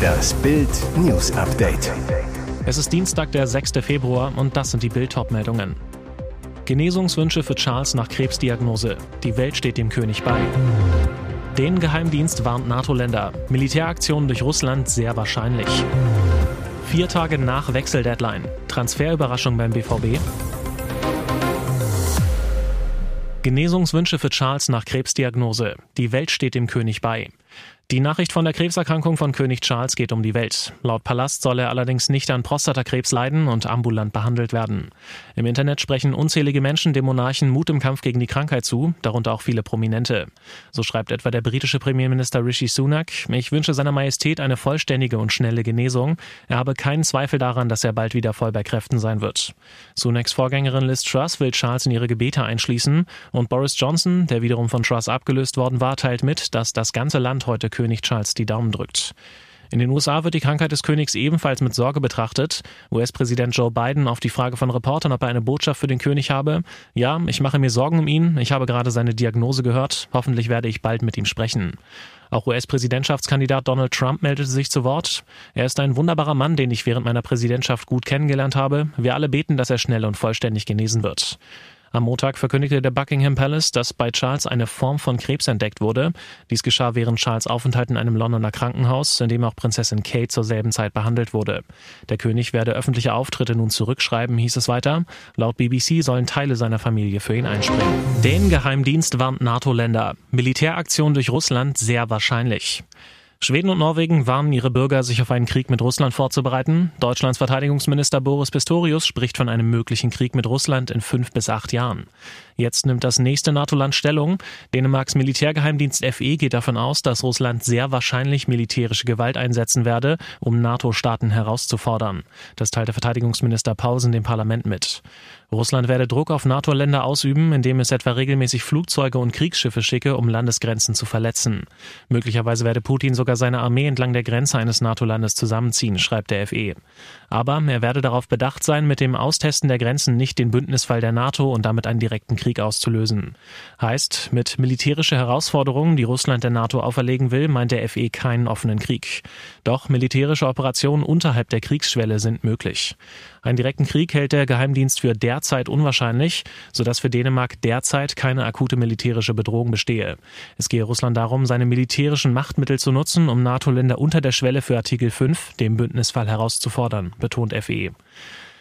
Das Bild News Update. Es ist Dienstag, der 6. Februar und das sind die Bild meldungen Genesungswünsche für Charles nach Krebsdiagnose. Die Welt steht dem König bei. Den Geheimdienst warnt NATO-Länder. Militäraktionen durch Russland sehr wahrscheinlich. Vier Tage nach Wechseldeadline. Transferüberraschung beim BVB. Genesungswünsche für Charles nach Krebsdiagnose. Die Welt steht dem König bei. Die Nachricht von der Krebserkrankung von König Charles geht um die Welt. Laut Palast soll er allerdings nicht an Prostatakrebs leiden und ambulant behandelt werden. Im Internet sprechen unzählige Menschen dem Monarchen Mut im Kampf gegen die Krankheit zu, darunter auch viele Prominente. So schreibt etwa der britische Premierminister Rishi Sunak, ich wünsche seiner Majestät eine vollständige und schnelle Genesung. Er habe keinen Zweifel daran, dass er bald wieder voll bei Kräften sein wird. Sunaks Vorgängerin Liz Truss will Charles in ihre Gebete einschließen und Boris Johnson, der wiederum von Truss abgelöst worden war, teilt mit, dass das ganze Land heute König Charles die Daumen drückt. In den USA wird die Krankheit des Königs ebenfalls mit Sorge betrachtet. US-Präsident Joe Biden auf die Frage von Reportern, ob er eine Botschaft für den König habe. Ja, ich mache mir Sorgen um ihn. Ich habe gerade seine Diagnose gehört. Hoffentlich werde ich bald mit ihm sprechen. Auch US-Präsidentschaftskandidat Donald Trump meldete sich zu Wort. Er ist ein wunderbarer Mann, den ich während meiner Präsidentschaft gut kennengelernt habe. Wir alle beten, dass er schnell und vollständig genesen wird. Am Montag verkündigte der Buckingham Palace, dass bei Charles eine Form von Krebs entdeckt wurde. Dies geschah während Charles Aufenthalt in einem Londoner Krankenhaus, in dem auch Prinzessin Kate zur selben Zeit behandelt wurde. Der König werde öffentliche Auftritte nun zurückschreiben, hieß es weiter. Laut BBC sollen Teile seiner Familie für ihn einspringen. Den Geheimdienst warnt NATO-Länder. Militäraktion durch Russland sehr wahrscheinlich. Schweden und Norwegen warnen ihre Bürger, sich auf einen Krieg mit Russland vorzubereiten. Deutschlands Verteidigungsminister Boris Pistorius spricht von einem möglichen Krieg mit Russland in fünf bis acht Jahren. Jetzt nimmt das nächste NATO-Land Stellung. Dänemarks Militärgeheimdienst FE geht davon aus, dass Russland sehr wahrscheinlich militärische Gewalt einsetzen werde, um NATO-Staaten herauszufordern. Das teilte Verteidigungsminister Paulsen dem Parlament mit. Russland werde Druck auf NATO-Länder ausüben, indem es etwa regelmäßig Flugzeuge und Kriegsschiffe schicke, um Landesgrenzen zu verletzen. Möglicherweise werde Putin sogar seine Armee entlang der Grenze eines NATO-Landes zusammenziehen, schreibt der FE. Aber er werde darauf bedacht sein, mit dem Austesten der Grenzen nicht den Bündnisfall der NATO und damit einen direkten Krieg auszulösen. Heißt, mit militärische Herausforderungen, die Russland der NATO auferlegen will, meint der FE keinen offenen Krieg. Doch militärische Operationen unterhalb der Kriegsschwelle sind möglich. Einen direkten Krieg hält der Geheimdienst für derzeit unwahrscheinlich, sodass für Dänemark derzeit keine akute militärische Bedrohung bestehe. Es gehe Russland darum, seine militärischen Machtmittel zu nutzen, um NATO-Länder unter der Schwelle für Artikel 5, dem Bündnisfall, herauszufordern, betont FE.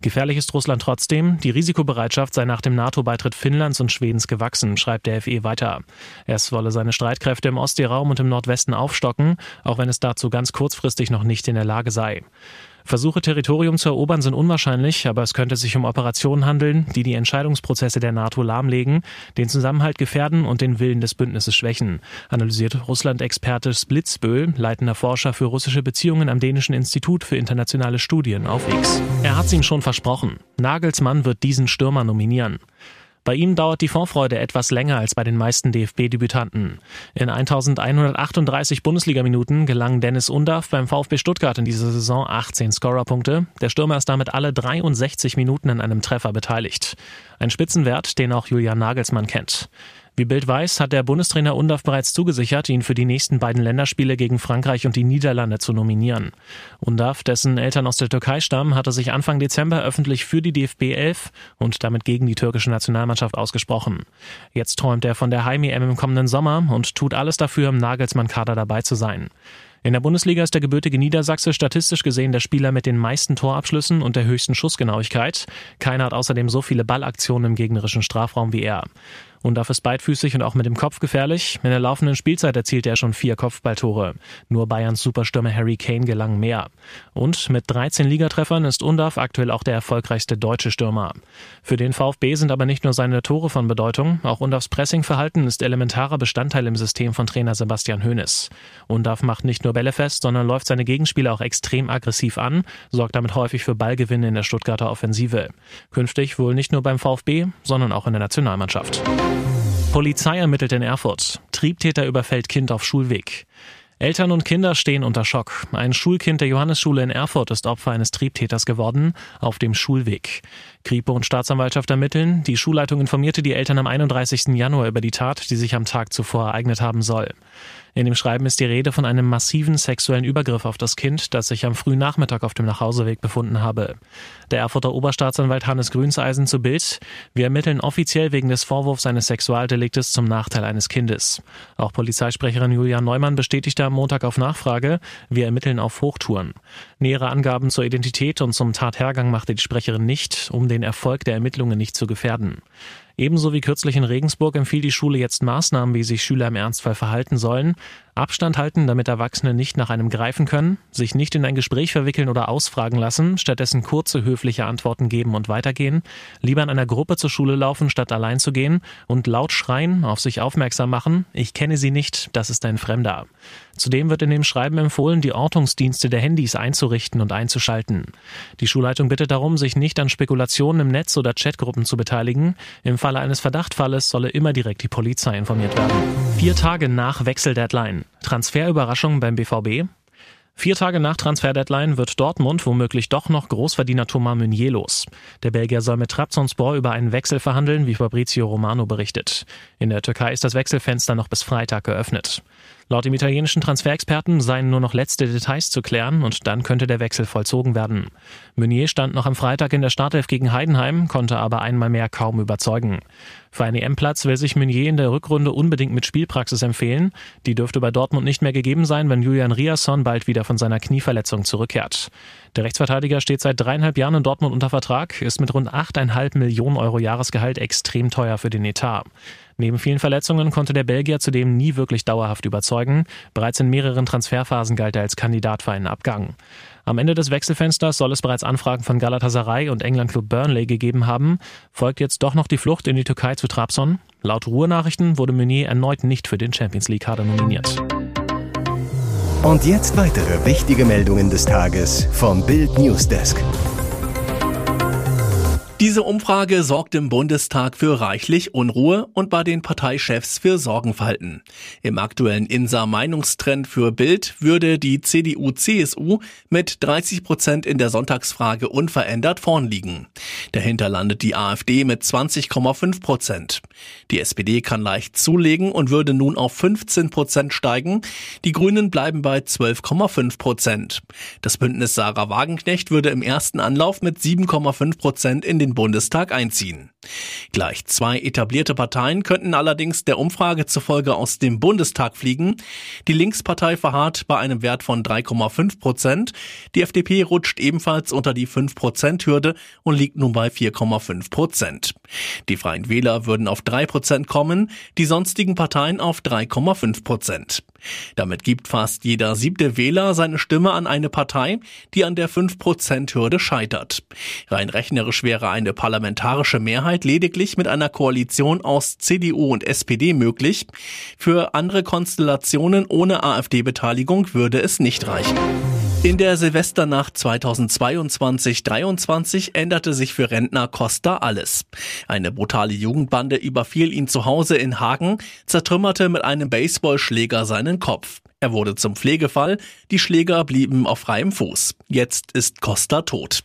Gefährlich ist Russland trotzdem. Die Risikobereitschaft sei nach dem NATO-Beitritt Finnlands und Schwedens gewachsen, schreibt der FE weiter. Es wolle seine Streitkräfte im Ostseeraum und im Nordwesten aufstocken, auch wenn es dazu ganz kurzfristig noch nicht in der Lage sei. Versuche, Territorium zu erobern, sind unwahrscheinlich, aber es könnte sich um Operationen handeln, die die Entscheidungsprozesse der NATO lahmlegen, den Zusammenhalt gefährden und den Willen des Bündnisses schwächen, analysiert Russland-Experte Splitzböhl, leitender Forscher für russische Beziehungen am Dänischen Institut für internationale Studien auf X. Er hat es ihm schon versprochen. Nagelsmann wird diesen Stürmer nominieren. Bei ihm dauert die Vorfreude etwas länger als bei den meisten DFB-Debütanten. In 1138 Bundesligaminuten gelang Dennis Undaff beim VfB Stuttgart in dieser Saison 18 Scorerpunkte. Der Stürmer ist damit alle 63 Minuten an einem Treffer beteiligt. Ein Spitzenwert, den auch Julian Nagelsmann kennt. Wie Bild weiß, hat der Bundestrainer Undorf bereits zugesichert, ihn für die nächsten beiden Länderspiele gegen Frankreich und die Niederlande zu nominieren. Undorf, dessen Eltern aus der Türkei stammen, hatte sich Anfang Dezember öffentlich für die DFB 11 und damit gegen die türkische Nationalmannschaft ausgesprochen. Jetzt träumt er von der Heim-EM im kommenden Sommer und tut alles dafür, im Nagelsmann-Kader dabei zu sein. In der Bundesliga ist der gebürtige Niedersachse statistisch gesehen der Spieler mit den meisten Torabschlüssen und der höchsten Schussgenauigkeit. Keiner hat außerdem so viele Ballaktionen im gegnerischen Strafraum wie er. Undaf ist beidfüßig und auch mit dem Kopf gefährlich. In der laufenden Spielzeit erzielte er schon vier Kopfballtore. Nur Bayerns Superstürmer Harry Kane gelang mehr. Und mit 13 Ligatreffern ist Undaf aktuell auch der erfolgreichste deutsche Stürmer. Für den VfB sind aber nicht nur seine Tore von Bedeutung, auch Undafs Pressingverhalten ist elementarer Bestandteil im System von Trainer Sebastian Hoeneß. Undaf macht nicht nur Bälle fest, sondern läuft seine Gegenspieler auch extrem aggressiv an, sorgt damit häufig für Ballgewinne in der Stuttgarter Offensive. Künftig wohl nicht nur beim VfB, sondern auch in der Nationalmannschaft. Polizei ermittelt in Erfurt. Triebtäter überfällt Kind auf Schulweg. Eltern und Kinder stehen unter Schock. Ein Schulkind der Johannesschule in Erfurt ist Opfer eines Triebtäters geworden auf dem Schulweg. Kripo und Staatsanwaltschaft ermitteln. Die Schulleitung informierte die Eltern am 31. Januar über die Tat, die sich am Tag zuvor ereignet haben soll. In dem Schreiben ist die Rede von einem massiven sexuellen Übergriff auf das Kind, das sich am frühen Nachmittag auf dem Nachhauseweg befunden habe. Der Erfurter Oberstaatsanwalt Hannes Grünseisen zu Bild. Wir ermitteln offiziell wegen des Vorwurfs eines Sexualdeliktes zum Nachteil eines Kindes. Auch Polizeisprecherin Julia Neumann bestätigte am Montag auf Nachfrage, wir ermitteln auf Hochtouren. Nähere Angaben zur Identität und zum Tathergang machte die Sprecherin nicht, um den Erfolg der Ermittlungen nicht zu gefährden. Ebenso wie kürzlich in Regensburg empfiehlt die Schule jetzt Maßnahmen, wie sich Schüler im Ernstfall verhalten sollen. Abstand halten, damit Erwachsene nicht nach einem greifen können, sich nicht in ein Gespräch verwickeln oder ausfragen lassen, stattdessen kurze, höfliche Antworten geben und weitergehen, lieber in einer Gruppe zur Schule laufen, statt allein zu gehen und laut schreien, auf sich aufmerksam machen, ich kenne sie nicht, das ist ein Fremder. Zudem wird in dem Schreiben empfohlen, die Ortungsdienste der Handys einzurichten und einzuschalten. Die Schulleitung bittet darum, sich nicht an Spekulationen im Netz oder Chatgruppen zu beteiligen. Im Falle eines Verdachtfalles solle immer direkt die Polizei informiert werden. Vier Tage nach Wechseldeadline. Transferüberraschung beim BVB? Vier Tage nach Transferdeadline wird Dortmund womöglich doch noch Großverdiener Thomas Meunier los. Der Belgier soll mit Trabzonspor über einen Wechsel verhandeln, wie Fabrizio Romano berichtet. In der Türkei ist das Wechselfenster noch bis Freitag geöffnet. Laut dem italienischen Transferexperten seien nur noch letzte Details zu klären und dann könnte der Wechsel vollzogen werden. Meunier stand noch am Freitag in der Startelf gegen Heidenheim, konnte aber einmal mehr kaum überzeugen. Für einen EM-Platz will sich Meunier in der Rückrunde unbedingt mit Spielpraxis empfehlen. Die dürfte bei Dortmund nicht mehr gegeben sein, wenn Julian Riasson bald wieder von seiner Knieverletzung zurückkehrt. Der Rechtsverteidiger steht seit dreieinhalb Jahren in Dortmund unter Vertrag, ist mit rund 8,5 Millionen Euro Jahresgehalt extrem teuer für den Etat. Neben vielen Verletzungen konnte der Belgier zudem nie wirklich dauerhaft überzeugen. Bereits in mehreren Transferphasen galt er als Kandidat für einen Abgang. Am Ende des Wechselfensters soll es bereits Anfragen von Galatasaray und England-Club Burnley gegeben haben. Folgt jetzt doch noch die Flucht in die Türkei zu Trabzon? Laut Ruhrnachrichten wurde Meunier erneut nicht für den Champions League-Kader nominiert. Und jetzt weitere wichtige Meldungen des Tages vom Bild Newsdesk. Diese Umfrage sorgt im Bundestag für reichlich Unruhe und bei den Parteichefs für Sorgenfalten. Im aktuellen INSA-Meinungstrend für Bild würde die CDU-CSU mit 30 Prozent in der Sonntagsfrage unverändert vorn liegen. Dahinter landet die AfD mit 20,5 Prozent. Die SPD kann leicht zulegen und würde nun auf 15 Prozent steigen. Die Grünen bleiben bei 12,5 Prozent. Das Bündnis Sarah Wagenknecht würde im ersten Anlauf mit 7,5 Prozent in den den Bundestag einziehen. Gleich zwei etablierte Parteien könnten allerdings der Umfrage zufolge aus dem Bundestag fliegen. Die Linkspartei verharrt bei einem Wert von 3,5 Prozent. Die FDP rutscht ebenfalls unter die 5-Prozent-Hürde und liegt nun bei 4,5 Prozent. Die Freien Wähler würden auf 3 Prozent kommen, die sonstigen Parteien auf 3,5 Prozent. Damit gibt fast jeder siebte Wähler seine Stimme an eine Partei, die an der 5-Prozent-Hürde scheitert. Rein rechnerisch wäre eine parlamentarische Mehrheit lediglich mit einer Koalition aus CDU und SPD möglich. Für andere Konstellationen ohne AfD-Beteiligung würde es nicht reichen. In der Silvesternacht 2022-23 änderte sich für Rentner Costa alles. Eine brutale Jugendbande überfiel ihn zu Hause in Hagen, zertrümmerte mit einem Baseballschläger seinen Kopf. Er wurde zum Pflegefall, die Schläger blieben auf freiem Fuß. Jetzt ist Costa tot.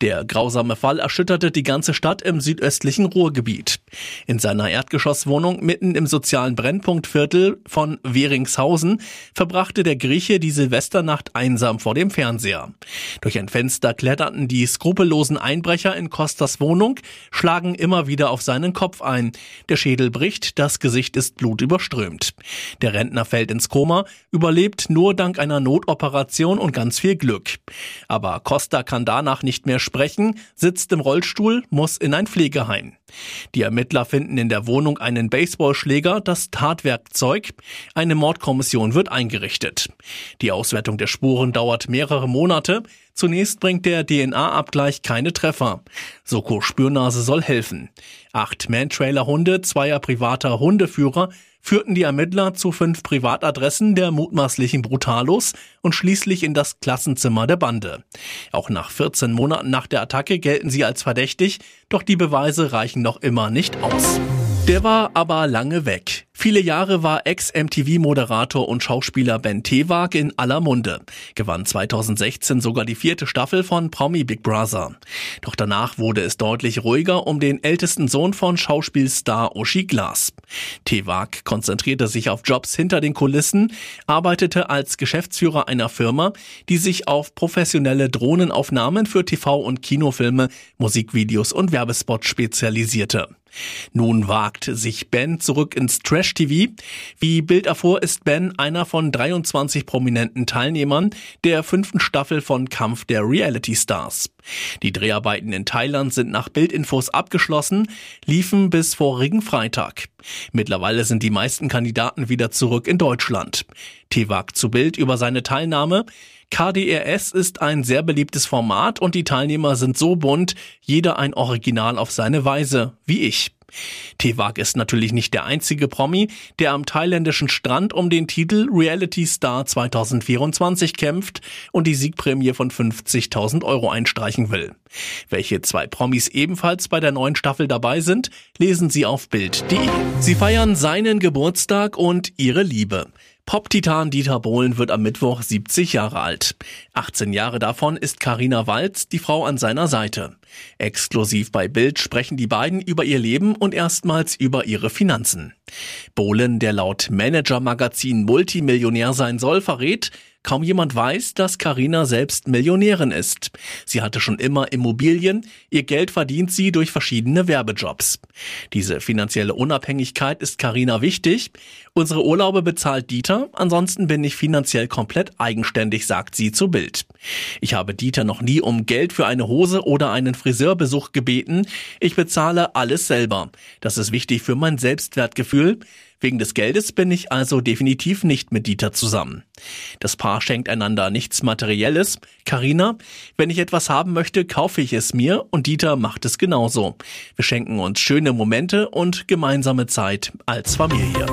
Der grausame Fall erschütterte die ganze Stadt im südöstlichen Ruhrgebiet. In seiner Erdgeschosswohnung mitten im sozialen Brennpunktviertel von Weringshausen verbrachte der Grieche die Silvesternacht einsam vor dem Fernseher. Durch ein Fenster kletterten die skrupellosen Einbrecher in Costas Wohnung, schlagen immer wieder auf seinen Kopf ein. Der Schädel bricht, das Gesicht ist blutüberströmt. Der Rentner fällt ins Koma, überlebt nur dank einer Notoperation und ganz viel Glück. Aber Costa kann danach nicht mehr sprechen, sitzt im Rollstuhl, muss in ein Pflegeheim. Die Ermittler finden in der Wohnung einen Baseballschläger, das Tatwerkzeug. Eine Mordkommission wird eingerichtet. Die Auswertung der Spuren dauert mehrere Monate. Zunächst bringt der DNA-Abgleich keine Treffer. Soko Spürnase soll helfen. Acht Man-Trailer-Hunde zweier privater Hundeführer führten die Ermittler zu fünf Privatadressen der mutmaßlichen Brutalos und schließlich in das Klassenzimmer der Bande. Auch nach 14 Monaten nach der Attacke gelten sie als verdächtig, doch die Beweise reichen noch immer nicht aus. Der war aber lange weg. Viele Jahre war Ex-MTV-Moderator und Schauspieler Ben Tewag in aller Munde, gewann 2016 sogar die vierte Staffel von Promi Big Brother. Doch danach wurde es deutlich ruhiger um den ältesten Sohn von Schauspielstar Uschi Glas. Tewag konzentrierte sich auf Jobs hinter den Kulissen, arbeitete als Geschäftsführer einer Firma, die sich auf professionelle Drohnenaufnahmen für TV- und Kinofilme, Musikvideos und Werbespots spezialisierte. Nun wagt sich Ben zurück ins Trash-TV. Wie Bild erfuhr, ist Ben einer von 23 prominenten Teilnehmern der fünften Staffel von Kampf der Reality Stars. Die Dreharbeiten in Thailand sind nach Bildinfos abgeschlossen, liefen bis vorigen Freitag. Mittlerweile sind die meisten Kandidaten wieder zurück in Deutschland. Tewak zu Bild über seine Teilnahme. KDRS ist ein sehr beliebtes Format und die Teilnehmer sind so bunt, jeder ein Original auf seine Weise, wie ich. Tewak ist natürlich nicht der einzige Promi, der am thailändischen Strand um den Titel Reality Star 2024 kämpft und die Siegprämie von 50.000 Euro einstreichen will. Welche zwei Promis ebenfalls bei der neuen Staffel dabei sind, lesen Sie auf Bild.de. Sie feiern seinen Geburtstag und ihre Liebe. Pop-Titan Dieter Bohlen wird am Mittwoch 70 Jahre alt. 18 Jahre davon ist Karina Walz, die Frau an seiner Seite. Exklusiv bei Bild sprechen die beiden über ihr Leben und erstmals über ihre Finanzen. Bohlen, der laut Manager-Magazin Multimillionär sein soll, verrät, Kaum jemand weiß, dass Karina selbst Millionärin ist. Sie hatte schon immer Immobilien, ihr Geld verdient sie durch verschiedene Werbejobs. Diese finanzielle Unabhängigkeit ist Karina wichtig. Unsere Urlaube bezahlt Dieter, ansonsten bin ich finanziell komplett eigenständig, sagt sie zu Bild. Ich habe Dieter noch nie um Geld für eine Hose oder einen Friseurbesuch gebeten. Ich bezahle alles selber. Das ist wichtig für mein Selbstwertgefühl. Wegen des Geldes bin ich also definitiv nicht mit Dieter zusammen. Das Paar schenkt einander nichts Materielles. Karina, wenn ich etwas haben möchte, kaufe ich es mir und Dieter macht es genauso. Wir schenken uns schöne Momente und gemeinsame Zeit als Familie.